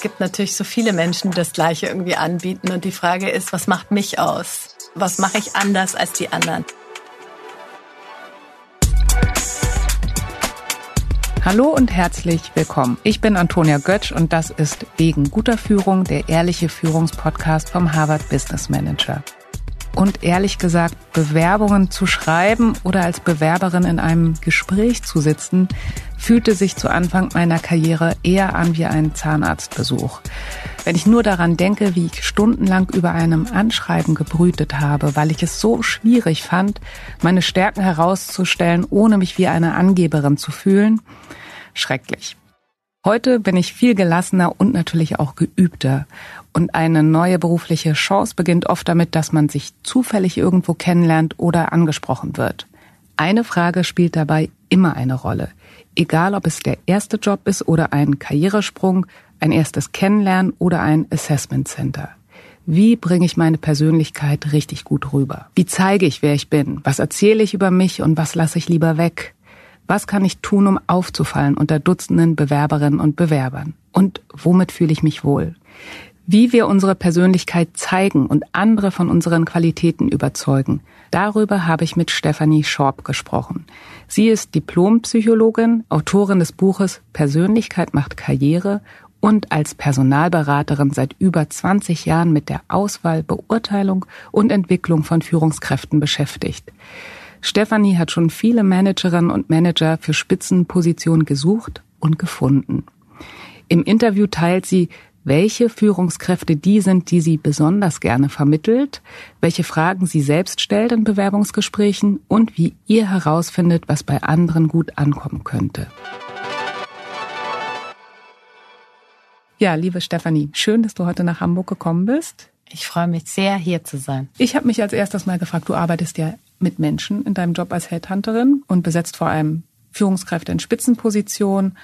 Es gibt natürlich so viele Menschen, die das Gleiche irgendwie anbieten. Und die Frage ist, was macht mich aus? Was mache ich anders als die anderen? Hallo und herzlich willkommen. Ich bin Antonia Götsch und das ist Wegen guter Führung, der ehrliche Führungspodcast vom Harvard Business Manager. Und ehrlich gesagt, Bewerbungen zu schreiben oder als Bewerberin in einem Gespräch zu sitzen, fühlte sich zu Anfang meiner Karriere eher an wie ein Zahnarztbesuch. Wenn ich nur daran denke, wie ich stundenlang über einem Anschreiben gebrütet habe, weil ich es so schwierig fand, meine Stärken herauszustellen, ohne mich wie eine Angeberin zu fühlen, schrecklich. Heute bin ich viel gelassener und natürlich auch geübter. Und eine neue berufliche Chance beginnt oft damit, dass man sich zufällig irgendwo kennenlernt oder angesprochen wird. Eine Frage spielt dabei immer eine Rolle. Egal, ob es der erste Job ist oder ein Karrieresprung, ein erstes Kennenlernen oder ein Assessment Center. Wie bringe ich meine Persönlichkeit richtig gut rüber? Wie zeige ich, wer ich bin? Was erzähle ich über mich und was lasse ich lieber weg? Was kann ich tun, um aufzufallen unter Dutzenden Bewerberinnen und Bewerbern? Und womit fühle ich mich wohl? Wie wir unsere Persönlichkeit zeigen und andere von unseren Qualitäten überzeugen, darüber habe ich mit Stefanie Schorb gesprochen. Sie ist Diplompsychologin, Autorin des Buches Persönlichkeit macht Karriere und als Personalberaterin seit über 20 Jahren mit der Auswahl, Beurteilung und Entwicklung von Führungskräften beschäftigt. Stefanie hat schon viele Managerinnen und Manager für Spitzenpositionen gesucht und gefunden. Im Interview teilt sie, welche Führungskräfte die sind, die sie besonders gerne vermittelt, welche Fragen sie selbst stellt in Bewerbungsgesprächen und wie ihr herausfindet, was bei anderen gut ankommen könnte. Ja, liebe Stefanie, schön, dass du heute nach Hamburg gekommen bist. Ich freue mich sehr, hier zu sein. Ich habe mich als erstes mal gefragt, du arbeitest ja mit Menschen in deinem Job als Headhunterin und besetzt vor allem Führungskräfte in Spitzenpositionen.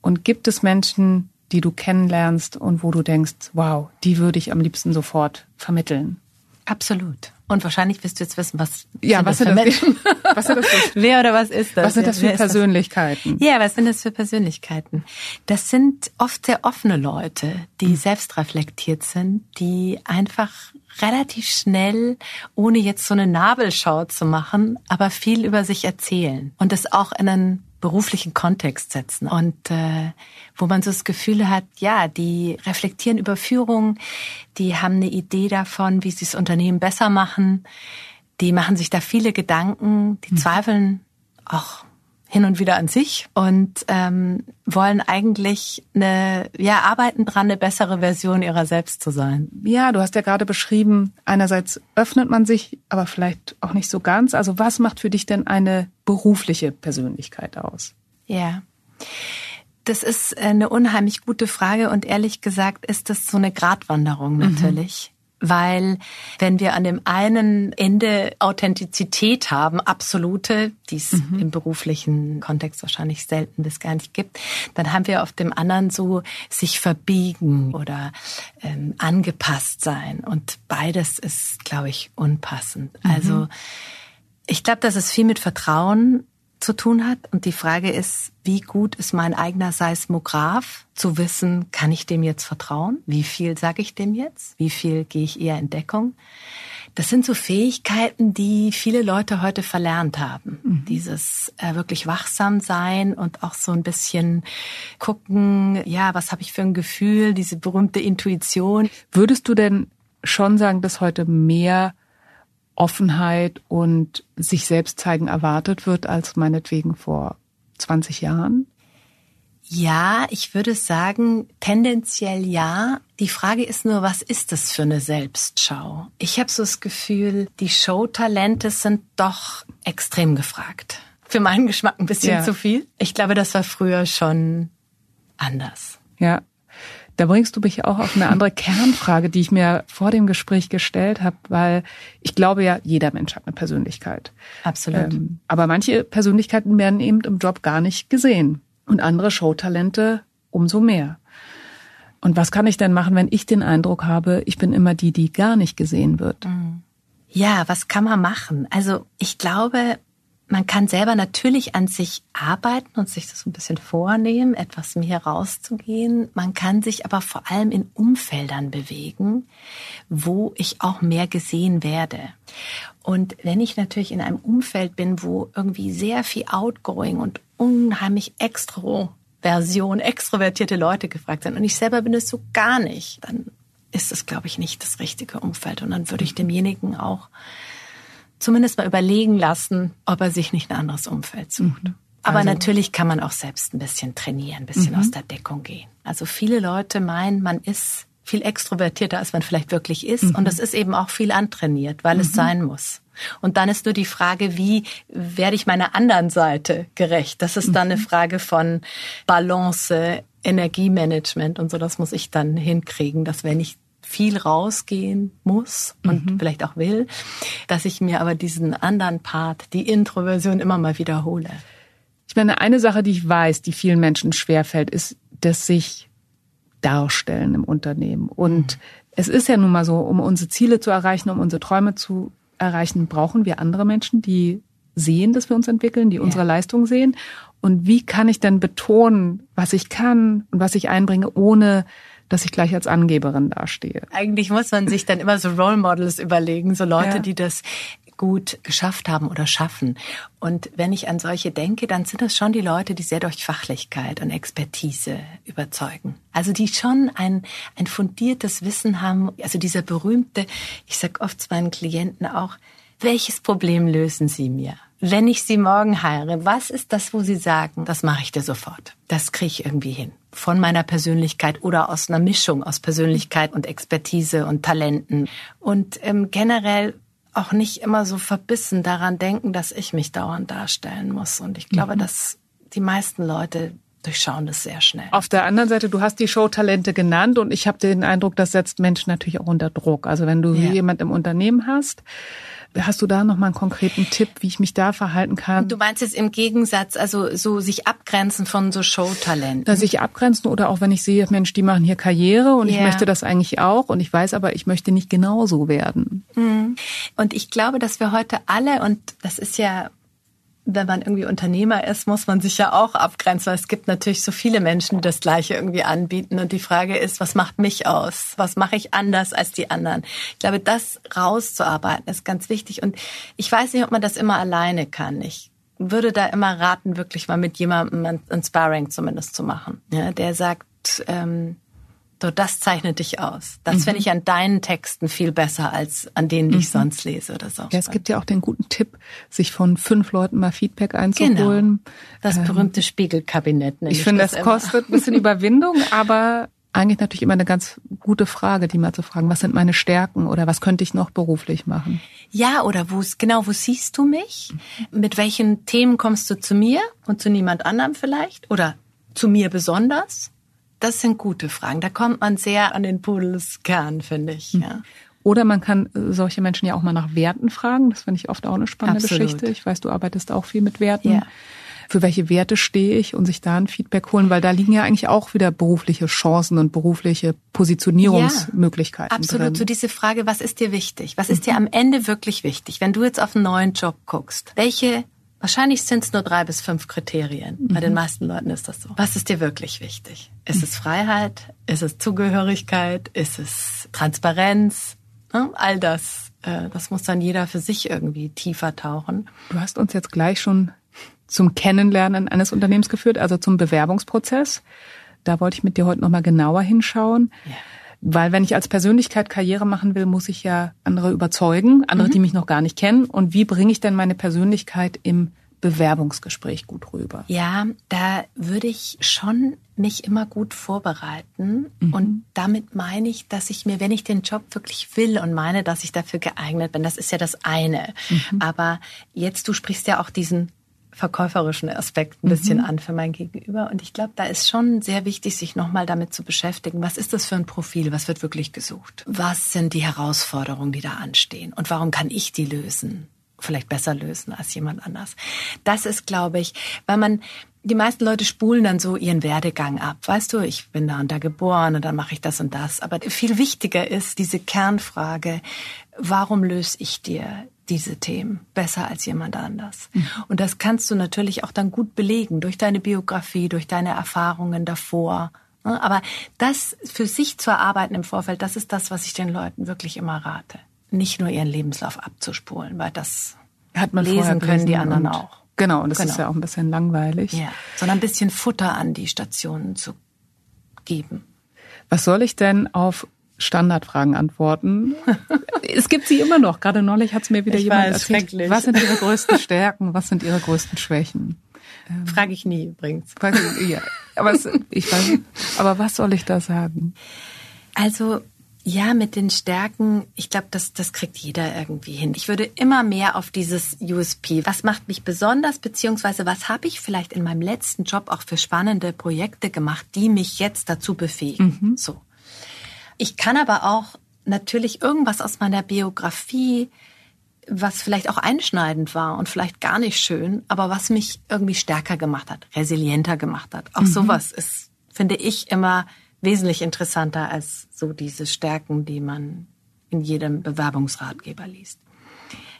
Und gibt es Menschen, die du kennenlernst und wo du denkst, wow, die würde ich am liebsten sofort vermitteln? Absolut. Und wahrscheinlich wirst du jetzt wissen, was ja, was sind das, Menschen? was sind das für, Wer oder was ist das? Was sind das für Persönlichkeiten? Ja, was sind das für Persönlichkeiten? Das sind oft sehr offene Leute, die mhm. selbst reflektiert sind, die einfach relativ schnell, ohne jetzt so eine Nabelschau zu machen, aber viel über sich erzählen und das auch in einen beruflichen Kontext setzen und äh, wo man so das Gefühl hat, ja, die reflektieren über Führung, die haben eine Idee davon, wie sie das Unternehmen besser machen, die machen sich da viele Gedanken, die hm. zweifeln auch hin und wieder an sich und ähm, wollen eigentlich eine, ja, arbeiten dran, eine bessere Version ihrer selbst zu sein. Ja, du hast ja gerade beschrieben, einerseits öffnet man sich, aber vielleicht auch nicht so ganz. Also was macht für dich denn eine berufliche Persönlichkeit aus? Ja. Das ist eine unheimlich gute Frage und ehrlich gesagt ist das so eine Gratwanderung mhm. natürlich. Mhm weil wenn wir an dem einen Ende Authentizität haben, absolute, die es mhm. im beruflichen Kontext wahrscheinlich selten bis gar nicht gibt, dann haben wir auf dem anderen so sich verbiegen oder ähm, angepasst sein. Und beides ist, glaube ich, unpassend. Mhm. Also ich glaube, dass es viel mit Vertrauen zu tun hat. Und die Frage ist, wie gut ist mein eigener Seismograph zu wissen, kann ich dem jetzt vertrauen? Wie viel sage ich dem jetzt? Wie viel gehe ich eher in Deckung? Das sind so Fähigkeiten, die viele Leute heute verlernt haben. Mhm. Dieses äh, wirklich wachsam sein und auch so ein bisschen gucken, ja, was habe ich für ein Gefühl, diese berühmte Intuition. Würdest du denn schon sagen, dass heute mehr Offenheit und sich selbst zeigen erwartet wird als meinetwegen vor 20 Jahren? Ja, ich würde sagen, tendenziell ja. Die Frage ist nur, was ist das für eine Selbstschau? Ich habe so das Gefühl, die Showtalente sind doch extrem gefragt. Für meinen Geschmack ein bisschen ja. zu viel. Ich glaube, das war früher schon anders. Ja, da bringst du mich auch auf eine andere Kernfrage, die ich mir vor dem Gespräch gestellt habe, weil ich glaube ja, jeder Mensch hat eine Persönlichkeit. Absolut. Ähm, aber manche Persönlichkeiten werden eben im Job gar nicht gesehen und andere Showtalente umso mehr. Und was kann ich denn machen, wenn ich den Eindruck habe, ich bin immer die, die gar nicht gesehen wird? Ja, was kann man machen? Also ich glaube, man kann selber natürlich an sich arbeiten und sich das ein bisschen vornehmen, etwas mehr rauszugehen. Man kann sich aber vor allem in Umfeldern bewegen, wo ich auch mehr gesehen werde. Und wenn ich natürlich in einem Umfeld bin, wo irgendwie sehr viel Outgoing und unheimlich Extroversion, extrovertierte Leute gefragt sind und ich selber bin es so gar nicht, dann ist es, glaube ich, nicht das richtige Umfeld. Und dann würde ich demjenigen auch zumindest mal überlegen lassen, ob er sich nicht ein anderes Umfeld sucht. Mhm. Aber also. natürlich kann man auch selbst ein bisschen trainieren, ein bisschen mhm. aus der Deckung gehen. Also viele Leute meinen, man ist viel extrovertierter, als man vielleicht wirklich ist. Mhm. Und das ist eben auch viel antrainiert, weil es mhm. sein muss. Und dann ist nur die Frage, wie werde ich meiner anderen Seite gerecht? Das ist dann eine mhm. Frage von Balance, Energiemanagement und so. Das muss ich dann hinkriegen, dass wenn ich viel rausgehen muss und mhm. vielleicht auch will, dass ich mir aber diesen anderen Part, die Introversion immer mal wiederhole. Ich meine, eine Sache, die ich weiß, die vielen Menschen schwerfällt, ist, dass sich darstellen im Unternehmen. Und mhm. es ist ja nun mal so, um unsere Ziele zu erreichen, um unsere Träume zu erreichen, brauchen wir andere Menschen, die sehen, dass wir uns entwickeln, die ja. unsere Leistung sehen. Und wie kann ich denn betonen, was ich kann und was ich einbringe, ohne dass ich gleich als Angeberin dastehe. Eigentlich muss man sich dann immer so Role Models überlegen, so Leute, ja. die das gut geschafft haben oder schaffen. Und wenn ich an solche denke, dann sind das schon die Leute, die sehr durch Fachlichkeit und Expertise überzeugen. Also die schon ein, ein fundiertes Wissen haben. Also dieser berühmte, ich sag oft zu meinen Klienten auch, welches Problem lösen Sie mir? Wenn ich Sie morgen heire, was ist das, wo Sie sagen, das mache ich dir sofort? Das kriege ich irgendwie hin. Von meiner Persönlichkeit oder aus einer Mischung aus Persönlichkeit und Expertise und Talenten. Und ähm, generell auch nicht immer so verbissen daran denken, dass ich mich dauernd darstellen muss. Und ich glaube, mhm. dass die meisten Leute durchschauen das sehr schnell. Auf der anderen Seite, du hast die Showtalente genannt und ich habe den Eindruck, das setzt Menschen natürlich auch unter Druck. Also wenn du ja. jemand im Unternehmen hast, Hast du da noch mal einen konkreten Tipp, wie ich mich da verhalten kann? Du meinst jetzt im Gegensatz, also so sich abgrenzen von so Showtalenten? Na, sich abgrenzen oder auch wenn ich sehe, Mensch, die machen hier Karriere und yeah. ich möchte das eigentlich auch und ich weiß aber, ich möchte nicht genauso werden. Mhm. Und ich glaube, dass wir heute alle, und das ist ja wenn man irgendwie Unternehmer ist, muss man sich ja auch abgrenzen, weil es gibt natürlich so viele Menschen, die das Gleiche irgendwie anbieten. Und die Frage ist, was macht mich aus? Was mache ich anders als die anderen? Ich glaube, das rauszuarbeiten ist ganz wichtig. Und ich weiß nicht, ob man das immer alleine kann. Ich würde da immer raten, wirklich mal mit jemandem ein Sparring zumindest zu machen, ja, der sagt, ähm, so, das zeichnet dich aus. Das mhm. finde ich an deinen Texten viel besser als an denen, die ich mhm. sonst lese oder so. Ja, es gibt ja auch den guten Tipp, sich von fünf Leuten mal Feedback einzuholen. Genau. Das ähm, berühmte Spiegelkabinett. Ich finde, das, das kostet ein bisschen Überwindung, aber eigentlich natürlich immer eine ganz gute Frage, die mal zu fragen, was sind meine Stärken oder was könnte ich noch beruflich machen? Ja, oder wo genau, wo siehst du mich? Mit welchen Themen kommst du zu mir und zu niemand anderem vielleicht? Oder zu mir besonders? Das sind gute Fragen. Da kommt man sehr an den Pudelskern, finde ich. Hm. Ja. Oder man kann äh, solche Menschen ja auch mal nach Werten fragen. Das finde ich oft auch eine spannende Absolut. Geschichte. Ich weiß, du arbeitest auch viel mit Werten. Ja. Für welche Werte stehe ich und sich da ein Feedback holen, weil da liegen ja eigentlich auch wieder berufliche Chancen und berufliche Positionierungsmöglichkeiten. Ja, absolut. Drin. So diese Frage, was ist dir wichtig? Was ist dir am Ende wirklich wichtig? Wenn du jetzt auf einen neuen Job guckst, welche Wahrscheinlich sind es nur drei bis fünf Kriterien. Mhm. Bei den meisten Leuten ist das so. Was ist dir wirklich wichtig? Ist es Freiheit? Ist es Zugehörigkeit? Ist es Transparenz? Ne? All das. Äh, das muss dann jeder für sich irgendwie tiefer tauchen. Du hast uns jetzt gleich schon zum Kennenlernen eines Unternehmens geführt, also zum Bewerbungsprozess. Da wollte ich mit dir heute nochmal genauer hinschauen. Ja. Weil wenn ich als Persönlichkeit Karriere machen will, muss ich ja andere überzeugen, andere, mhm. die mich noch gar nicht kennen. Und wie bringe ich denn meine Persönlichkeit im Bewerbungsgespräch gut rüber? Ja, da würde ich schon mich immer gut vorbereiten. Mhm. Und damit meine ich, dass ich mir, wenn ich den Job wirklich will und meine, dass ich dafür geeignet bin, das ist ja das eine. Mhm. Aber jetzt, du sprichst ja auch diesen verkäuferischen Aspekt ein bisschen mhm. an für mein Gegenüber. Und ich glaube, da ist schon sehr wichtig, sich nochmal damit zu beschäftigen, was ist das für ein Profil, was wird wirklich gesucht? Was sind die Herausforderungen, die da anstehen? Und warum kann ich die lösen? Vielleicht besser lösen als jemand anders. Das ist, glaube ich, weil man die meisten Leute spulen dann so ihren Werdegang ab. Weißt du, ich bin da und da geboren und dann mache ich das und das. Aber viel wichtiger ist diese Kernfrage, warum löse ich dir diese Themen besser als jemand anders? Mhm. Und das kannst du natürlich auch dann gut belegen durch deine Biografie, durch deine Erfahrungen davor. Ne? Aber das für sich zu erarbeiten im Vorfeld, das ist das, was ich den Leuten wirklich immer rate. Nicht nur ihren Lebenslauf abzuspulen, weil das hat man lesen können die anderen auch. Genau, und das genau. ist ja auch ein bisschen langweilig. Ja, sondern ein bisschen Futter an die Stationen zu geben. Was soll ich denn auf Standardfragen antworten? es gibt sie immer noch. Gerade neulich hat es mir wieder ich jemand weiß, erzählt. Was sind Ihre größten Stärken? Was sind Ihre größten Schwächen? Ähm, Frage ich nie übrigens. ja, aber es, ich weiß, aber was soll ich da sagen? Also ja, mit den Stärken, ich glaube, das, das kriegt jeder irgendwie hin. Ich würde immer mehr auf dieses USP. Was macht mich besonders, beziehungsweise was habe ich vielleicht in meinem letzten Job auch für spannende Projekte gemacht, die mich jetzt dazu befähigen? Mhm. So. Ich kann aber auch natürlich irgendwas aus meiner Biografie, was vielleicht auch einschneidend war und vielleicht gar nicht schön, aber was mich irgendwie stärker gemacht hat, resilienter gemacht hat. Auch mhm. sowas ist, finde ich, immer wesentlich interessanter als so diese Stärken, die man in jedem Bewerbungsratgeber liest.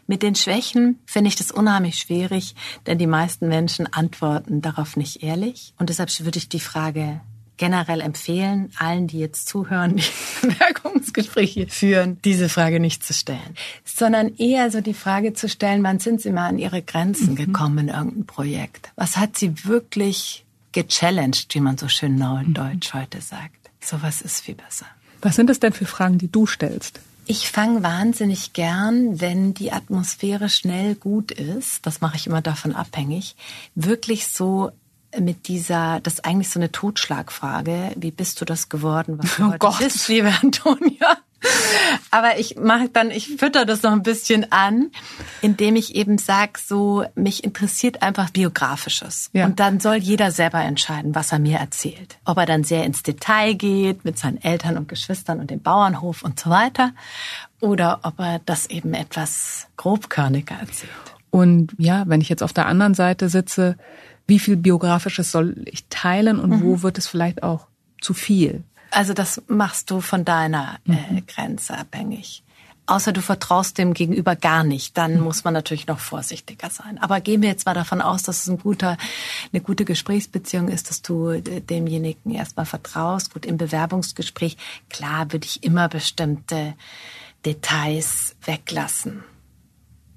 Mit den Schwächen finde ich das unheimlich schwierig, denn die meisten Menschen antworten darauf nicht ehrlich. Und deshalb würde ich die Frage generell empfehlen, allen, die jetzt zuhören, die Bewerbungsgespräche führen, diese Frage nicht zu stellen, sondern eher so die Frage zu stellen, wann sind Sie mal an Ihre Grenzen mhm. gekommen in irgendein Projekt? Was hat Sie wirklich gechallenged, wie man so schön neudeutsch mhm. heute sagt. Sowas ist viel besser. Was sind das denn für Fragen, die du stellst? Ich fange wahnsinnig gern, wenn die Atmosphäre schnell gut ist, das mache ich immer davon abhängig, wirklich so mit dieser, das ist eigentlich so eine Totschlagfrage. Wie bist du das geworden, was du oh heute Gott. bist, liebe Antonia? Aber ich mache dann, ich fütter das noch ein bisschen an, indem ich eben sage, so mich interessiert einfach biografisches. Ja. Und dann soll jeder selber entscheiden, was er mir erzählt. Ob er dann sehr ins Detail geht mit seinen Eltern und Geschwistern und dem Bauernhof und so weiter, oder ob er das eben etwas grobkörniger erzählt. Und ja, wenn ich jetzt auf der anderen Seite sitze, wie viel biografisches soll ich teilen und mhm. wo wird es vielleicht auch zu viel? Also das machst du von deiner äh, mhm. Grenze abhängig. Außer du vertraust dem Gegenüber gar nicht, dann mhm. muss man natürlich noch vorsichtiger sein. Aber gehen wir jetzt mal davon aus, dass es ein guter, eine gute Gesprächsbeziehung ist, dass du äh, demjenigen erstmal vertraust. Gut, im Bewerbungsgespräch, klar, würde ich immer bestimmte Details weglassen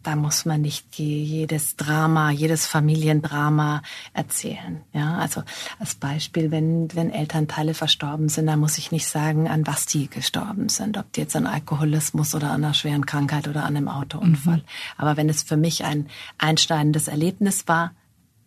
da muss man nicht jedes Drama, jedes Familiendrama erzählen. Ja, also als Beispiel, wenn, wenn Elternteile verstorben sind, dann muss ich nicht sagen, an was die gestorben sind. Ob die jetzt an Alkoholismus oder an einer schweren Krankheit oder an einem Autounfall. Mhm. Aber wenn es für mich ein einschneidendes Erlebnis war,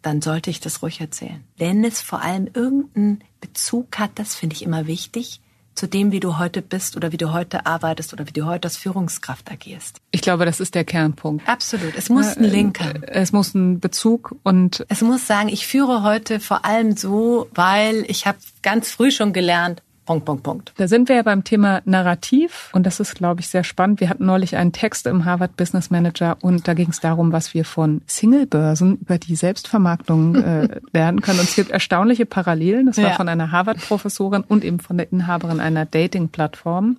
dann sollte ich das ruhig erzählen. Wenn es vor allem irgendeinen Bezug hat, das finde ich immer wichtig, zu dem, wie du heute bist oder wie du heute arbeitest oder wie du heute als Führungskraft agierst. Ich glaube, das ist der Kernpunkt. Absolut. Es muss einen Link haben. Es muss einen Bezug und es muss sagen, ich führe heute vor allem so, weil ich habe ganz früh schon gelernt, Punkt, Punkt, Punkt. Da sind wir ja beim Thema Narrativ und das ist, glaube ich, sehr spannend. Wir hatten neulich einen Text im Harvard Business Manager und da ging es darum, was wir von Singlebörsen über die Selbstvermarktung äh, lernen können. Und es gibt erstaunliche Parallelen. Das war ja. von einer Harvard-Professorin und eben von der Inhaberin einer Dating-Plattform.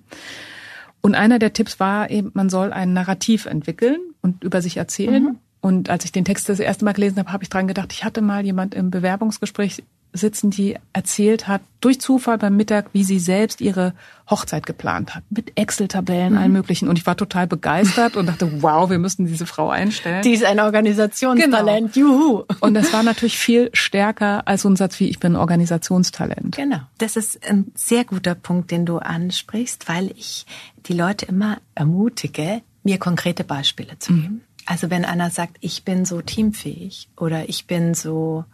Und einer der Tipps war eben, man soll ein Narrativ entwickeln und über sich erzählen. Mhm. Und als ich den Text das erste Mal gelesen habe, habe ich dran gedacht, ich hatte mal jemand im Bewerbungsgespräch sitzen, die erzählt hat, durch Zufall beim Mittag, wie sie selbst ihre Hochzeit geplant hat. Mit Excel-Tabellen, mhm. allen möglichen. Und ich war total begeistert und dachte, wow, wir müssten diese Frau einstellen. Die ist ein Organisationstalent, genau. juhu. Und das war natürlich viel stärker als so ein Satz wie, ich bin Organisationstalent. Genau. Das ist ein sehr guter Punkt, den du ansprichst, weil ich die Leute immer ermutige, mir konkrete Beispiele zu geben. Mhm. Also wenn einer sagt, ich bin so teamfähig oder ich bin so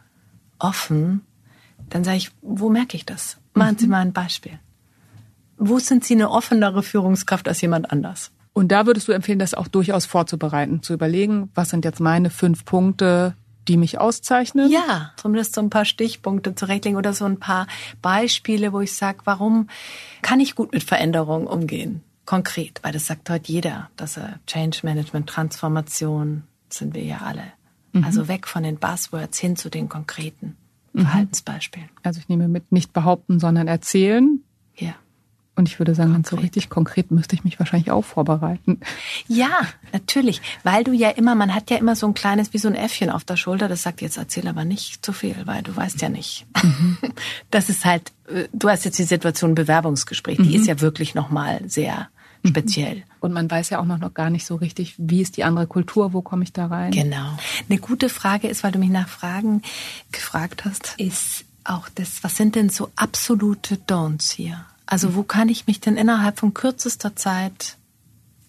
offen, dann sage ich, wo merke ich das? Machen Sie mhm. mal ein Beispiel. Wo sind Sie eine offenere Führungskraft als jemand anders? Und da würdest du empfehlen, das auch durchaus vorzubereiten, zu überlegen, was sind jetzt meine fünf Punkte, die mich auszeichnen? Ja, zumindest so ein paar Stichpunkte zurechtlegen oder so ein paar Beispiele, wo ich sage, warum kann ich gut mit Veränderungen umgehen? Konkret, weil das sagt heute jeder, dass er Change Management, Transformation sind wir ja alle. Mhm. Also weg von den Buzzwords hin zu den konkreten. Verhaltensbeispielen. Also ich nehme mit nicht behaupten, sondern erzählen. Ja. Und ich würde sagen, konkret. so richtig konkret müsste ich mich wahrscheinlich auch vorbereiten. Ja, natürlich. Weil du ja immer, man hat ja immer so ein kleines, wie so ein Äffchen auf der Schulter, das sagt, jetzt erzähl aber nicht zu viel, weil du weißt ja nicht. Mhm. Das ist halt, äh, du hast jetzt die Situation Bewerbungsgespräch, die mhm. ist ja wirklich nochmal sehr mhm. Speziell. Und man weiß ja auch noch gar nicht so richtig, wie ist die andere Kultur, wo komme ich da rein? Genau. Eine gute Frage ist, weil du mich nach Fragen gefragt hast, ist auch das, was sind denn so absolute Don'ts hier? Also wo kann ich mich denn innerhalb von kürzester Zeit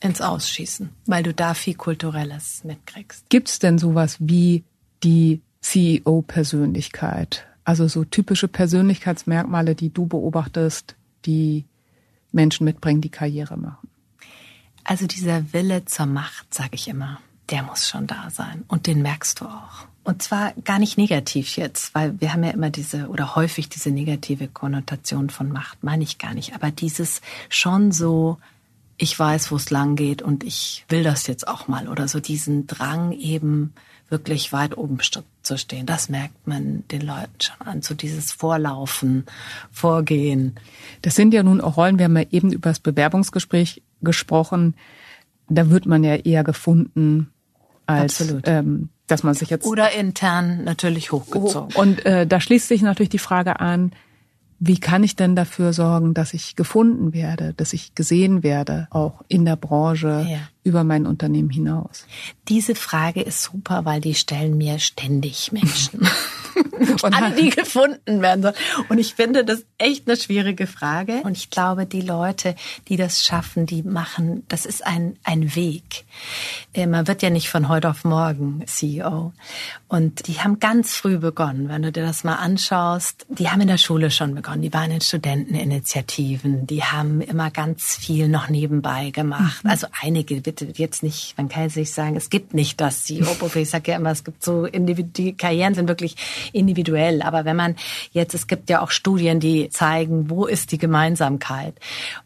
ins Ausschießen, weil du da viel Kulturelles mitkriegst? Gibt es denn sowas wie die CEO-Persönlichkeit? Also so typische Persönlichkeitsmerkmale, die du beobachtest, die Menschen mitbringen, die Karriere machen? Also dieser Wille zur Macht, sage ich immer, der muss schon da sein. Und den merkst du auch. Und zwar gar nicht negativ jetzt, weil wir haben ja immer diese oder häufig diese negative Konnotation von Macht, meine ich gar nicht. Aber dieses schon so, ich weiß, wo es lang geht und ich will das jetzt auch mal oder so diesen Drang eben wirklich weit oben zu stehen. Das merkt man den Leuten schon an, so dieses Vorlaufen, Vorgehen. Das sind ja nun auch Rollen, wir haben ja eben über das Bewerbungsgespräch gesprochen. Da wird man ja eher gefunden als ähm, dass man sich jetzt oder intern natürlich hochgezogen. Und äh, da schließt sich natürlich die Frage an, wie kann ich denn dafür sorgen, dass ich gefunden werde, dass ich gesehen werde, auch in der Branche, ja. über mein Unternehmen hinaus? Diese Frage ist super, weil die stellen mir ständig Menschen. und an die gefunden werden sollen. Und ich finde das echt eine schwierige Frage. Und ich glaube, die Leute, die das schaffen, die machen, das ist ein, ein Weg. Äh, man wird ja nicht von heute auf morgen CEO. Und die haben ganz früh begonnen, wenn du dir das mal anschaust. Die haben in der Schule schon begonnen. Die waren in Studenteninitiativen. Die haben immer ganz viel noch nebenbei gemacht. Mhm. Also einige, bitte jetzt nicht, man kann sich sagen, es gibt nicht das CEO-Profil. Ich sage ja immer, es gibt so, die Karrieren sind wirklich individuell. Aber wenn man jetzt, es gibt ja auch Studien, die zeigen, wo ist die Gemeinsamkeit.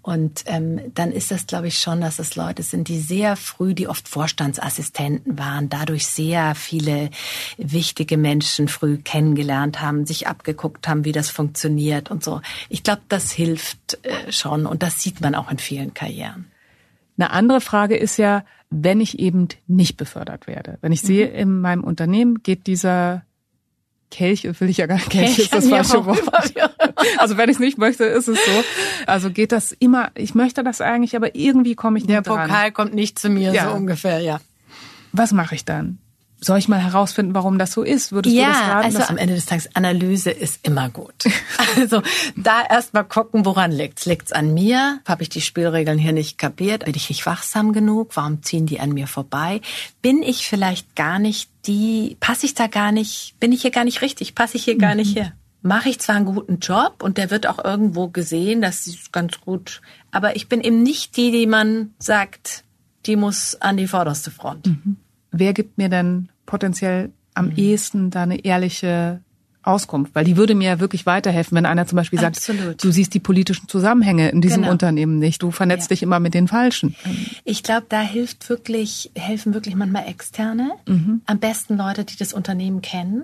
Und ähm, dann ist das, glaube ich, schon, dass es Leute sind, die sehr früh, die oft Vorstandsassistenten waren, dadurch sehr viele wichtige Menschen früh kennengelernt haben, sich abgeguckt haben, wie das funktioniert und so. Ich glaube, das hilft äh, schon und das sieht man auch in vielen Karrieren. Eine andere Frage ist ja, wenn ich eben nicht befördert werde. Wenn ich sehe, mhm. in meinem Unternehmen geht dieser Kelch will ich ja gar nicht. Kelch, Kelch ist das falsche Wort. Also wenn ich es nicht möchte, ist es so. Also geht das immer, ich möchte das eigentlich, aber irgendwie komme ich nicht Der dran. Der Pokal kommt nicht zu mir, ja. so ungefähr, ja. Was mache ich dann? Soll ich mal herausfinden, warum das so ist? Würdest ja, du das raten? Also am Ende des Tages, Analyse ist immer gut. also da erst mal gucken, woran liegt's? Liegt's an mir? Habe ich die Spielregeln hier nicht kapiert? Bin ich nicht wachsam genug? Warum ziehen die an mir vorbei? Bin ich vielleicht gar nicht die, passe ich da gar nicht, bin ich hier gar nicht richtig? Passe ich hier mhm. gar nicht mhm. her? Mache ich zwar einen guten Job und der wird auch irgendwo gesehen, das ist ganz gut, aber ich bin eben nicht die, die man sagt, die muss an die vorderste Front. Mhm wer gibt mir denn potenziell am mhm. ehesten da eine ehrliche Auskunft? Weil die würde mir ja wirklich weiterhelfen, wenn einer zum Beispiel sagt, Absolut. du siehst die politischen Zusammenhänge in diesem genau. Unternehmen nicht, du vernetzt ja. dich immer mit den Falschen. Ich glaube, da hilft wirklich, helfen wirklich manchmal Externe, mhm. am besten Leute, die das Unternehmen kennen.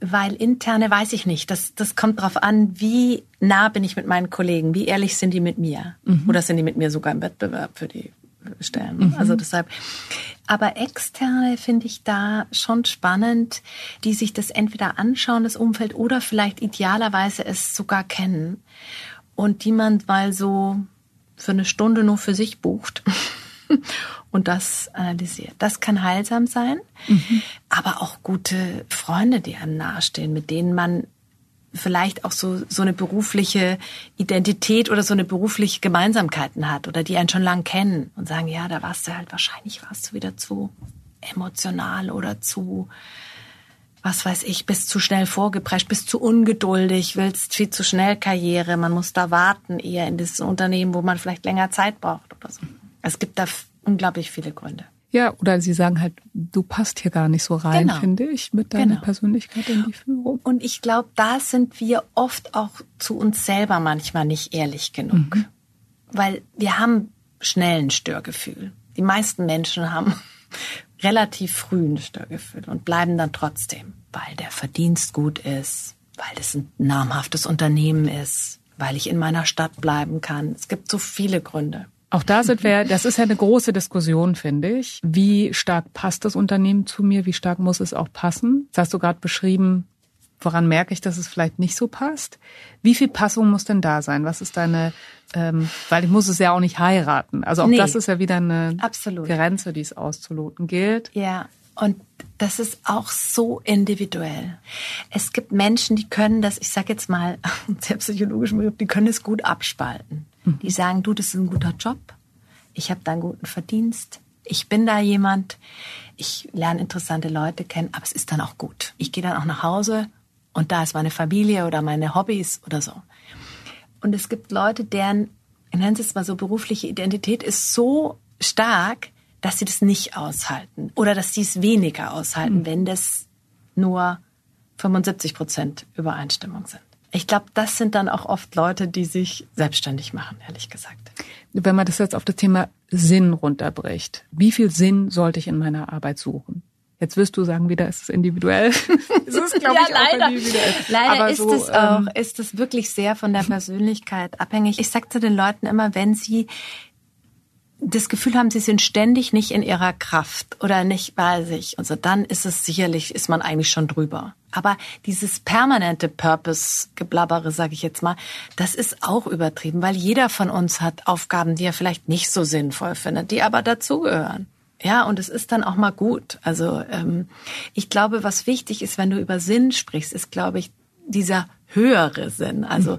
Weil interne weiß ich nicht. Das, das kommt drauf an, wie nah bin ich mit meinen Kollegen, wie ehrlich sind die mit mir. Mhm. Oder sind die mit mir sogar im Wettbewerb für die Stellen. Mhm. Also deshalb. Aber externe finde ich da schon spannend, die sich das entweder anschauen, das Umfeld, oder vielleicht idealerweise es sogar kennen und die man mal so für eine Stunde nur für sich bucht und das analysiert. Das kann heilsam sein, mhm. aber auch gute Freunde, die einem nahestehen, mit denen man vielleicht auch so, so eine berufliche Identität oder so eine berufliche Gemeinsamkeiten hat oder die einen schon lang kennen und sagen, ja, da warst du halt, wahrscheinlich warst du wieder zu emotional oder zu, was weiß ich, bist zu schnell vorgeprescht, bist zu ungeduldig, willst viel zu schnell Karriere, man muss da warten eher in das Unternehmen, wo man vielleicht länger Zeit braucht oder so. Es gibt da unglaublich viele Gründe. Ja, oder sie sagen halt, du passt hier gar nicht so rein, genau. finde ich, mit deiner genau. Persönlichkeit in die Führung. Und ich glaube, da sind wir oft auch zu uns selber manchmal nicht ehrlich genug. Mhm. Weil wir haben schnell ein Störgefühl. Die meisten Menschen haben relativ früh ein Störgefühl und bleiben dann trotzdem, weil der Verdienst gut ist, weil es ein namhaftes Unternehmen ist, weil ich in meiner Stadt bleiben kann. Es gibt so viele Gründe. Auch da sind wir, das ist ja eine große Diskussion, finde ich. Wie stark passt das Unternehmen zu mir? Wie stark muss es auch passen? Das hast du gerade beschrieben. Woran merke ich, dass es vielleicht nicht so passt? Wie viel Passung muss denn da sein? Was ist deine, ähm, weil ich muss es ja auch nicht heiraten. Also auch nee, das ist ja wieder eine absolut. Grenze, die es auszuloten gilt. Ja. Und das ist auch so individuell. Es gibt Menschen, die können das, ich sage jetzt mal, sehr psychologisch, die können es gut abspalten. Die sagen, du, das ist ein guter Job. Ich habe da einen guten Verdienst. Ich bin da jemand. Ich lerne interessante Leute kennen, aber es ist dann auch gut. Ich gehe dann auch nach Hause und da ist meine Familie oder meine Hobbys oder so. Und es gibt Leute, deren, ich nenne es mal so, berufliche Identität ist so stark, dass sie das nicht aushalten oder dass sie es weniger aushalten, mhm. wenn das nur 75 Prozent Übereinstimmung sind. Ich glaube, das sind dann auch oft Leute, die sich selbstständig machen, ehrlich gesagt. Wenn man das jetzt auf das Thema Sinn runterbricht, wie viel Sinn sollte ich in meiner Arbeit suchen? Jetzt wirst du sagen, wieder ist es individuell. es ist, glaube ja, ich, leider. auch individuell. Leider Aber ist so, es auch, ähm, ist es wirklich sehr von der Persönlichkeit abhängig. Ich sage zu den Leuten immer, wenn sie das Gefühl haben, sie sind ständig nicht in ihrer Kraft oder nicht bei sich. Also dann ist es sicherlich, ist man eigentlich schon drüber. Aber dieses permanente Purpose-Geblabbere, sage ich jetzt mal, das ist auch übertrieben, weil jeder von uns hat Aufgaben, die er vielleicht nicht so sinnvoll findet, die aber dazugehören. Ja, und es ist dann auch mal gut. Also ähm, ich glaube, was wichtig ist, wenn du über Sinn sprichst, ist, glaube ich, dieser höhere Sinn. Also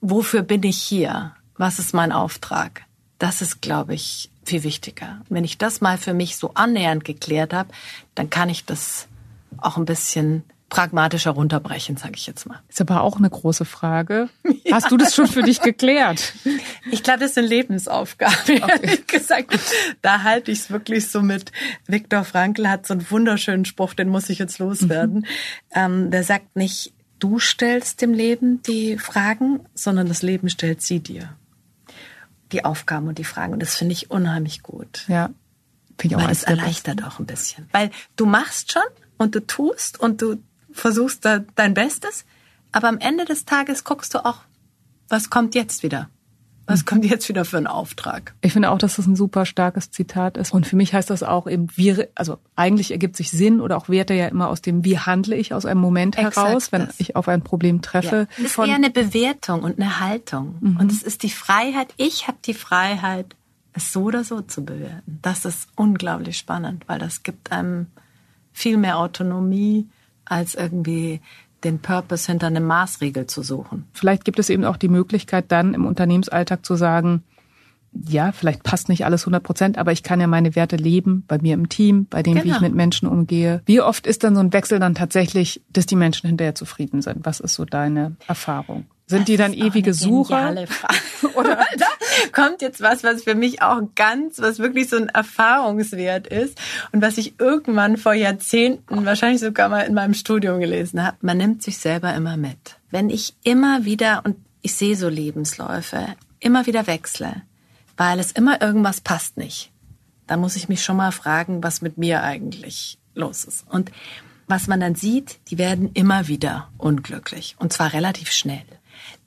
wofür bin ich hier? Was ist mein Auftrag? Das ist, glaube ich, viel wichtiger. Wenn ich das mal für mich so annähernd geklärt habe, dann kann ich das auch ein bisschen pragmatischer runterbrechen, sage ich jetzt mal. Ist aber auch eine große Frage. Ja. Hast du das schon für dich geklärt? Ich glaube, das ist eine Lebensaufgabe. Okay. gesagt. Da halte ich es wirklich so mit. Viktor Frankl hat so einen wunderschönen Spruch, den muss ich jetzt loswerden. Mhm. Ähm, der sagt nicht, du stellst dem Leben die Fragen, sondern das Leben stellt sie dir die Aufgaben und die Fragen. Und das finde ich unheimlich gut. Ja. Finde ich auch Weil es erleichtert auch ein bisschen. Weil du machst schon und du tust und du versuchst da dein Bestes, aber am Ende des Tages guckst du auch, was kommt jetzt wieder? Was kommt jetzt wieder für ein Auftrag? Ich finde auch, dass das ein super starkes Zitat ist. Und für mich heißt das auch eben, wie, also eigentlich ergibt sich Sinn oder auch Werte ja immer aus dem, wie handle ich aus einem Moment Exakt heraus, wenn das. ich auf ein Problem treffe. Ja. Das ist eher eine Bewertung und eine Haltung. Mhm. Und es ist die Freiheit. Ich habe die Freiheit, es so oder so zu bewerten. Das ist unglaublich spannend, weil das gibt einem viel mehr Autonomie als irgendwie den Purpose hinter einem Maßregel zu suchen. Vielleicht gibt es eben auch die Möglichkeit, dann im Unternehmensalltag zu sagen, ja, vielleicht passt nicht alles 100 Prozent, aber ich kann ja meine Werte leben, bei mir im Team, bei dem, genau. wie ich genau. mit Menschen umgehe. Wie oft ist dann so ein Wechsel dann tatsächlich, dass die Menschen hinterher zufrieden sind? Was ist so deine Erfahrung? Sind das die dann ewige Sucher? Oder da kommt jetzt was, was für mich auch ganz, was wirklich so ein Erfahrungswert ist und was ich irgendwann vor Jahrzehnten, wahrscheinlich sogar mal in meinem Studium gelesen habe. Man nimmt sich selber immer mit. Wenn ich immer wieder, und ich sehe so Lebensläufe, immer wieder wechsle, weil es immer irgendwas passt nicht, dann muss ich mich schon mal fragen, was mit mir eigentlich los ist. Und was man dann sieht, die werden immer wieder unglücklich. Und zwar relativ schnell.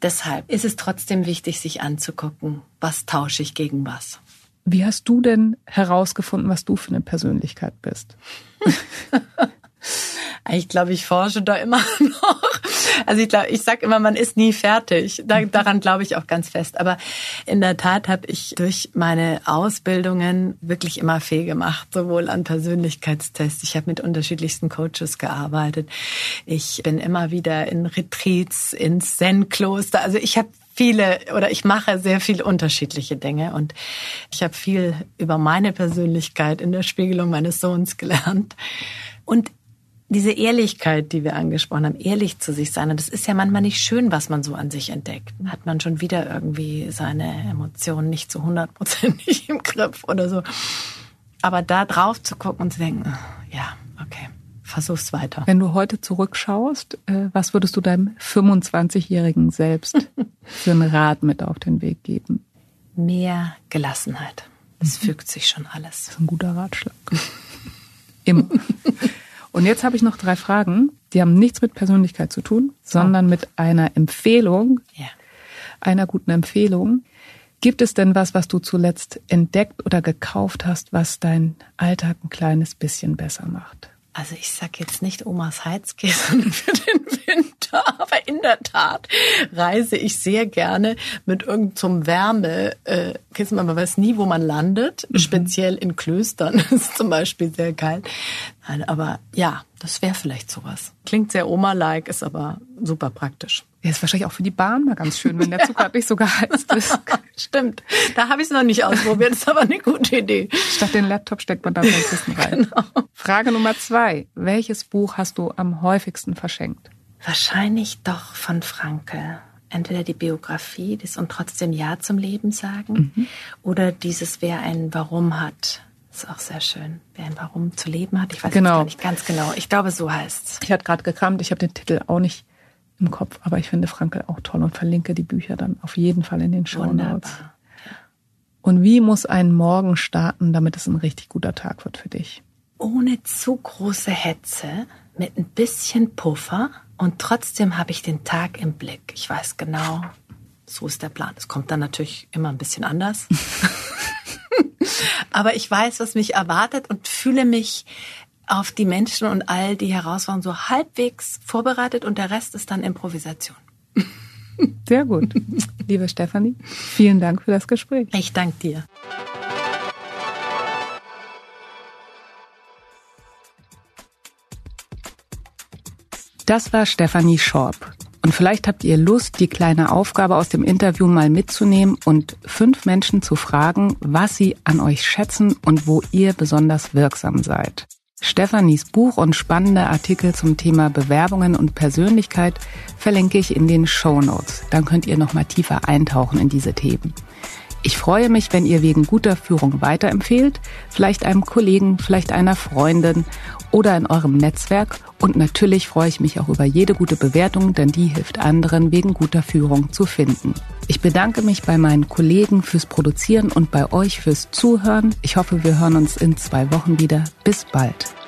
Deshalb ist es trotzdem wichtig, sich anzugucken, was tausche ich gegen was. Wie hast du denn herausgefunden, was du für eine Persönlichkeit bist? Ich glaube, ich forsche da immer noch. Also ich glaube, ich sag immer, man ist nie fertig. daran glaube ich auch ganz fest. Aber in der Tat habe ich durch meine Ausbildungen wirklich immer viel gemacht, sowohl an Persönlichkeitstests. Ich habe mit unterschiedlichsten Coaches gearbeitet. Ich bin immer wieder in Retreats, ins Zen-Kloster. Also ich habe viele oder ich mache sehr viele unterschiedliche Dinge und ich habe viel über meine Persönlichkeit in der Spiegelung meines Sohns gelernt. Und diese Ehrlichkeit, die wir angesprochen haben, ehrlich zu sich sein. Und das ist ja manchmal nicht schön, was man so an sich entdeckt. Hat man schon wieder irgendwie seine Emotionen nicht zu hundertprozentig im Griff oder so. Aber da drauf zu gucken und zu denken, oh, ja, okay, versuch's weiter. Wenn du heute zurückschaust, äh, was würdest du deinem 25-jährigen selbst für einen Rat mit auf den Weg geben? Mehr Gelassenheit. Es mhm. fügt sich schon alles. Das ist ein guter Ratschlag. Immer. Und jetzt habe ich noch drei Fragen, die haben nichts mit Persönlichkeit zu tun, sondern oh. mit einer Empfehlung, ja. einer guten Empfehlung. Gibt es denn was, was du zuletzt entdeckt oder gekauft hast, was dein Alltag ein kleines bisschen besser macht? Also ich sag jetzt nicht Omas Heizkissen für den Winter, aber in der Tat reise ich sehr gerne mit irgendeinem Wärmekissen. Man weiß nie, wo man landet. Mhm. Speziell in Klöstern ist zum Beispiel sehr geil. Aber ja, das wäre vielleicht sowas. Klingt sehr Oma-like, ist aber super praktisch. Ja, ist wahrscheinlich auch für die Bahn mal ganz schön, wenn der Zug gerade nicht so geheizt ist. Stimmt. Da habe ich es noch nicht ausprobiert. Das ist aber eine gute Idee. Statt den Laptop steckt man da den Kissen rein. Genau. Frage Nummer zwei. Welches Buch hast du am häufigsten verschenkt? Wahrscheinlich doch von Franke. Entweder die Biografie, das und trotzdem Ja zum Leben sagen, mhm. oder dieses Wer ein Warum hat. Das ist auch sehr schön. Wer ein Warum zu leben hat. Ich weiß genau. gar nicht ganz genau. Ich glaube, so heißt's. Ich hatte gerade gekramt. Ich habe den Titel auch nicht im Kopf. Aber ich finde Frankel auch toll und verlinke die Bücher dann auf jeden Fall in den Show Notes. Und wie muss ein Morgen starten, damit es ein richtig guter Tag wird für dich? Ohne zu große Hetze, mit ein bisschen Puffer und trotzdem habe ich den Tag im Blick. Ich weiß genau, so ist der Plan. Es kommt dann natürlich immer ein bisschen anders. Aber ich weiß, was mich erwartet und fühle mich auf die Menschen und all die Herausforderungen so halbwegs vorbereitet und der Rest ist dann Improvisation. Sehr gut. Liebe Stefanie, vielen Dank für das Gespräch. Ich danke dir. Das war Stefanie Schorb. Und vielleicht habt ihr Lust, die kleine Aufgabe aus dem Interview mal mitzunehmen und fünf Menschen zu fragen, was sie an euch schätzen und wo ihr besonders wirksam seid. Stefanis Buch und spannende Artikel zum Thema Bewerbungen und Persönlichkeit verlinke ich in den Show Notes. Dann könnt ihr noch mal tiefer eintauchen in diese Themen. Ich freue mich, wenn ihr wegen guter Führung weiterempfehlt, vielleicht einem Kollegen, vielleicht einer Freundin oder in eurem Netzwerk. Und natürlich freue ich mich auch über jede gute Bewertung, denn die hilft anderen, wegen guter Führung zu finden. Ich bedanke mich bei meinen Kollegen fürs Produzieren und bei euch fürs Zuhören. Ich hoffe, wir hören uns in zwei Wochen wieder. Bis bald.